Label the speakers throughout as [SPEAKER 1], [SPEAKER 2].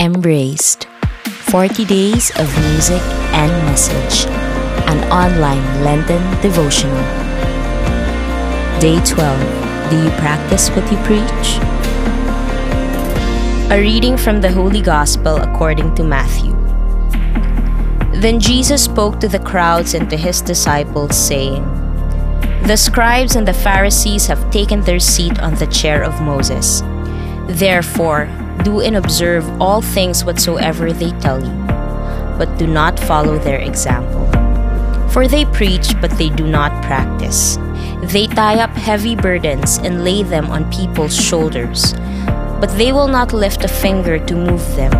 [SPEAKER 1] Embraced 40 Days of Music and Message, an online Lenten devotional. Day 12 Do you practice what you preach? A reading from the Holy Gospel according to Matthew. Then Jesus spoke to the crowds and to his disciples, saying, The scribes and the Pharisees have taken their seat on the chair of Moses. Therefore, do and observe all things whatsoever they tell you, but do not follow their example. For they preach, but they do not practice. They tie up heavy burdens and lay them on people's shoulders, but they will not lift a finger to move them.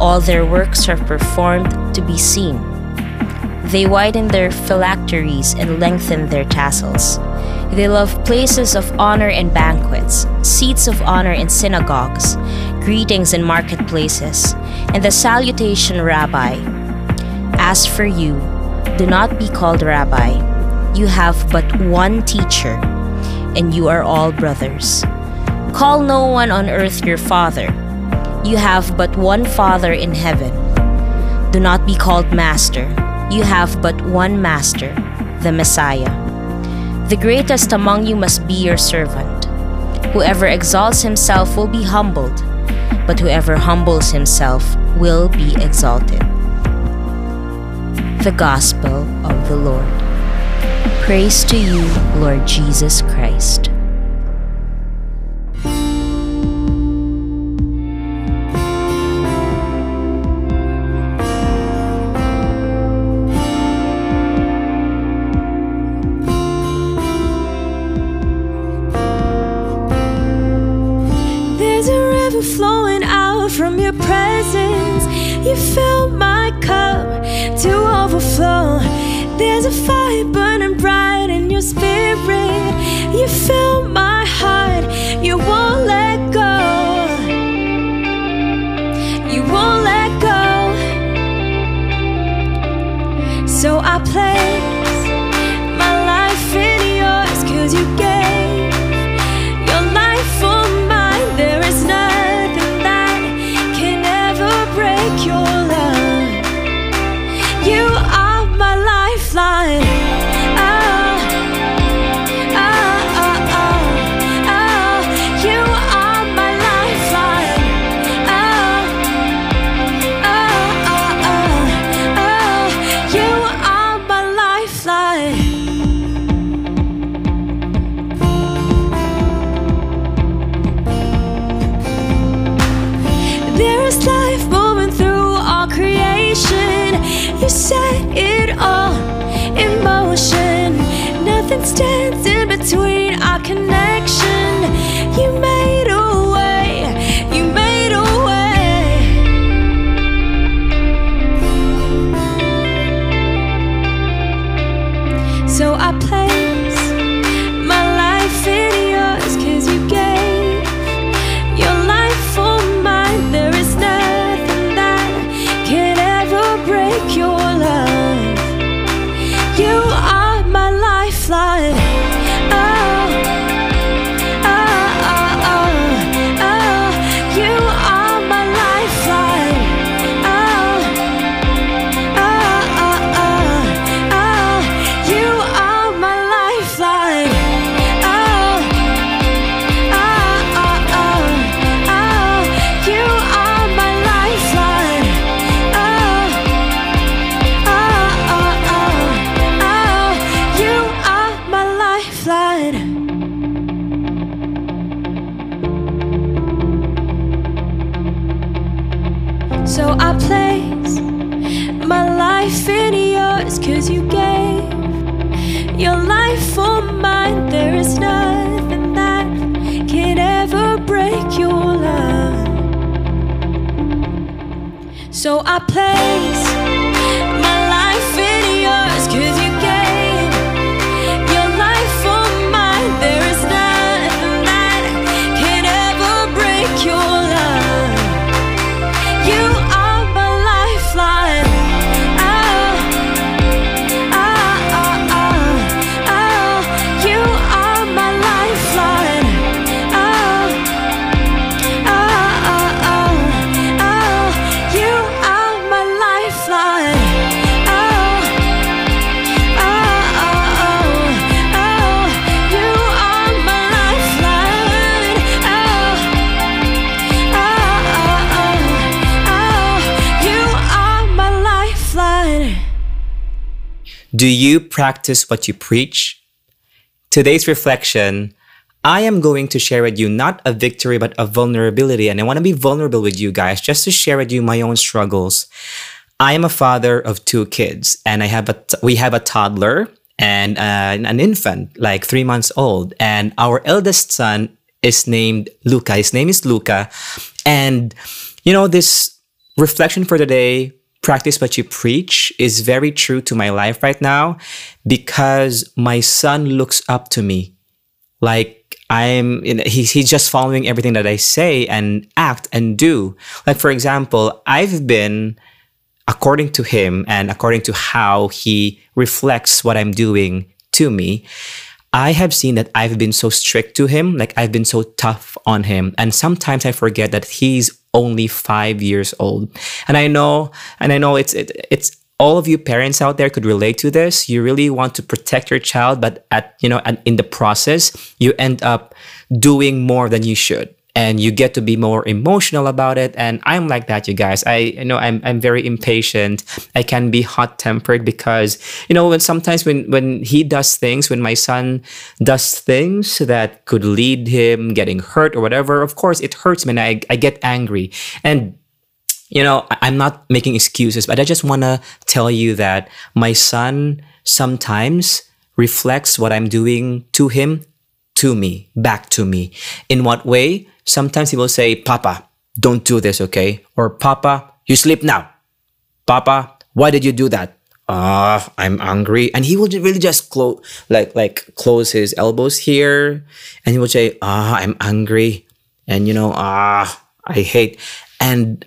[SPEAKER 1] All their works are performed to be seen. They widen their phylacteries and lengthen their tassels. They love places of honor and banquets, seats of honor in synagogues, greetings in marketplaces, and the salutation Rabbi. As for you, do not be called Rabbi. You have but one teacher, and you are all brothers. Call no one on earth your father. You have but one Father in heaven. Do not be called Master. You have but one Master, the Messiah. The greatest among you must be your servant. Whoever exalts himself will be humbled, but whoever humbles himself will be exalted. The Gospel of the Lord. Praise to you, Lord Jesus Christ.
[SPEAKER 2] Flowing out from your presence. You fill my cup to overflow. There's a fire burning bright in your spirit. You fill my heart. You won't let go. You won't let go. So I place So I place my life in yours, cause you gave your life for mine. There is nothing that can ever break your love. So I place
[SPEAKER 3] Do you practice what you preach? Today's reflection I am going to share with you not a victory, but a vulnerability. And I want to be vulnerable with you guys just to share with you my own struggles. I am a father of two kids, and I have a t- we have a toddler and uh, an infant, like three months old. And our eldest son is named Luca. His name is Luca. And, you know, this reflection for today, practice what you preach, is very true to my life right now because my son looks up to me. Like I'm, he's, he's just following everything that I say and act and do. Like, for example, I've been according to him and according to how he reflects what I'm doing to me, I have seen that I've been so strict to him, like I've been so tough on him. And sometimes I forget that he's only five years old. And I know, and I know it's, it, it's, all of you parents out there could relate to this. You really want to protect your child, but at, you know, and in the process, you end up doing more than you should and you get to be more emotional about it. And i'm like that you guys. I you know i'm, I'm very impatient. I can be hot tempered because you know when sometimes when when he does things when my son does things that could lead him getting hurt or whatever of course it hurts me and i, I get angry. And you know i'm not making excuses but i just want to tell you that my son sometimes reflects what i'm doing to him to me back to me in what way sometimes he will say, Papa, don't do this, okay? Or Papa, you sleep now. Papa, why did you do that? Ah, uh, I'm angry. And he will really just close like like close his elbows here and he will say, Ah, I'm angry. And you know, ah, I hate. And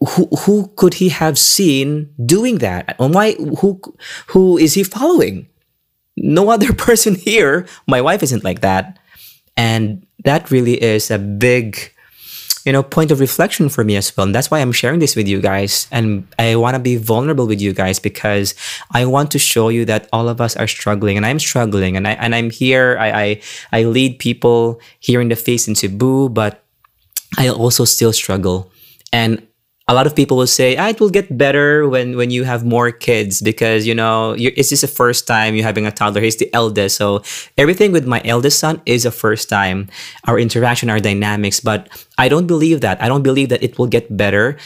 [SPEAKER 3] who who could he have seen doing that? And why who who is he following? No other person here. My wife isn't like that. And that really is a big, you know, point of reflection for me as well. And that's why I'm sharing this with you guys. And I want to be vulnerable with you guys because I want to show you that all of us are struggling and I'm struggling. And I and I'm here. I I, I lead people here in the feast in Cebu, but I also still struggle. And a lot of people will say ah, it will get better when when you have more kids because you know it's just the first time you're having a toddler. He's the eldest. So everything with my eldest son is a first time. Our interaction our dynamics but i don't believe that. I don't believe that it will get better.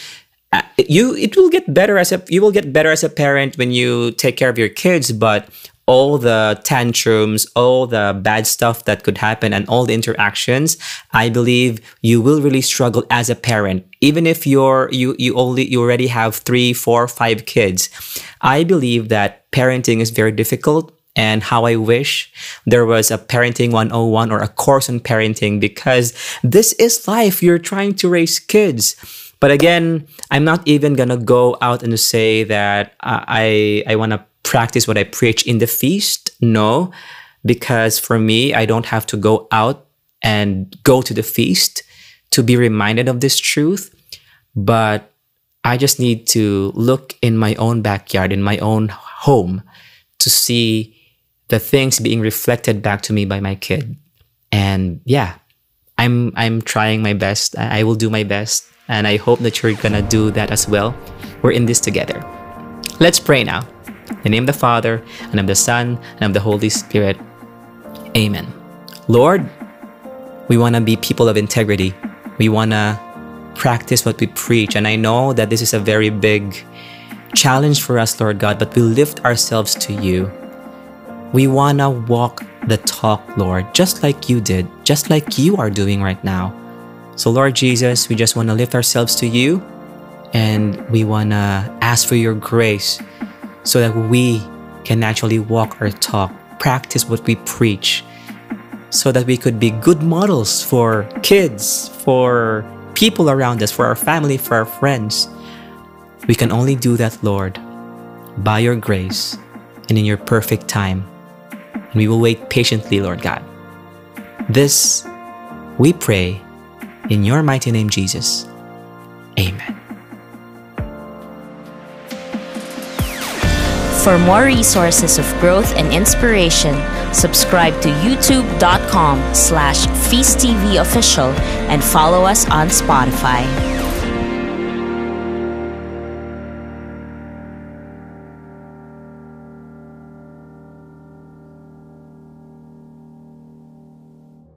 [SPEAKER 3] Uh, you it will get better as a you will get better as a parent when you take care of your kids but all the tantrums, all the bad stuff that could happen, and all the interactions, I believe you will really struggle as a parent. Even if you're you you only you already have three, four, five kids, I believe that parenting is very difficult. And how I wish there was a parenting 101 or a course on parenting because this is life. You're trying to raise kids. But again, I'm not even gonna go out and say that I I want to practice what I preach in the feast? No, because for me, I don't have to go out and go to the feast to be reminded of this truth. But I just need to look in my own backyard, in my own home, to see the things being reflected back to me by my kid. And yeah, I'm I'm trying my best. I will do my best, and I hope that you're gonna do that as well. We're in this together. Let's pray now. In the name of the Father, and of the Son, and of the Holy Spirit. Amen. Lord, we want to be people of integrity. We want to practice what we preach. And I know that this is a very big challenge for us, Lord God, but we lift ourselves to you. We want to walk the talk, Lord, just like you did, just like you are doing right now. So, Lord Jesus, we just want to lift ourselves to you and we want to ask for your grace so that we can actually walk our talk, practice what we preach, so that we could be good models for kids, for people around us, for our family, for our friends. We can only do that, Lord, by your grace and in your perfect time. And we will wait patiently, Lord God. This we pray in your mighty name, Jesus. Amen.
[SPEAKER 1] For more resources of growth and inspiration, subscribe to youtube.com slash feasttvofficial and follow us on Spotify.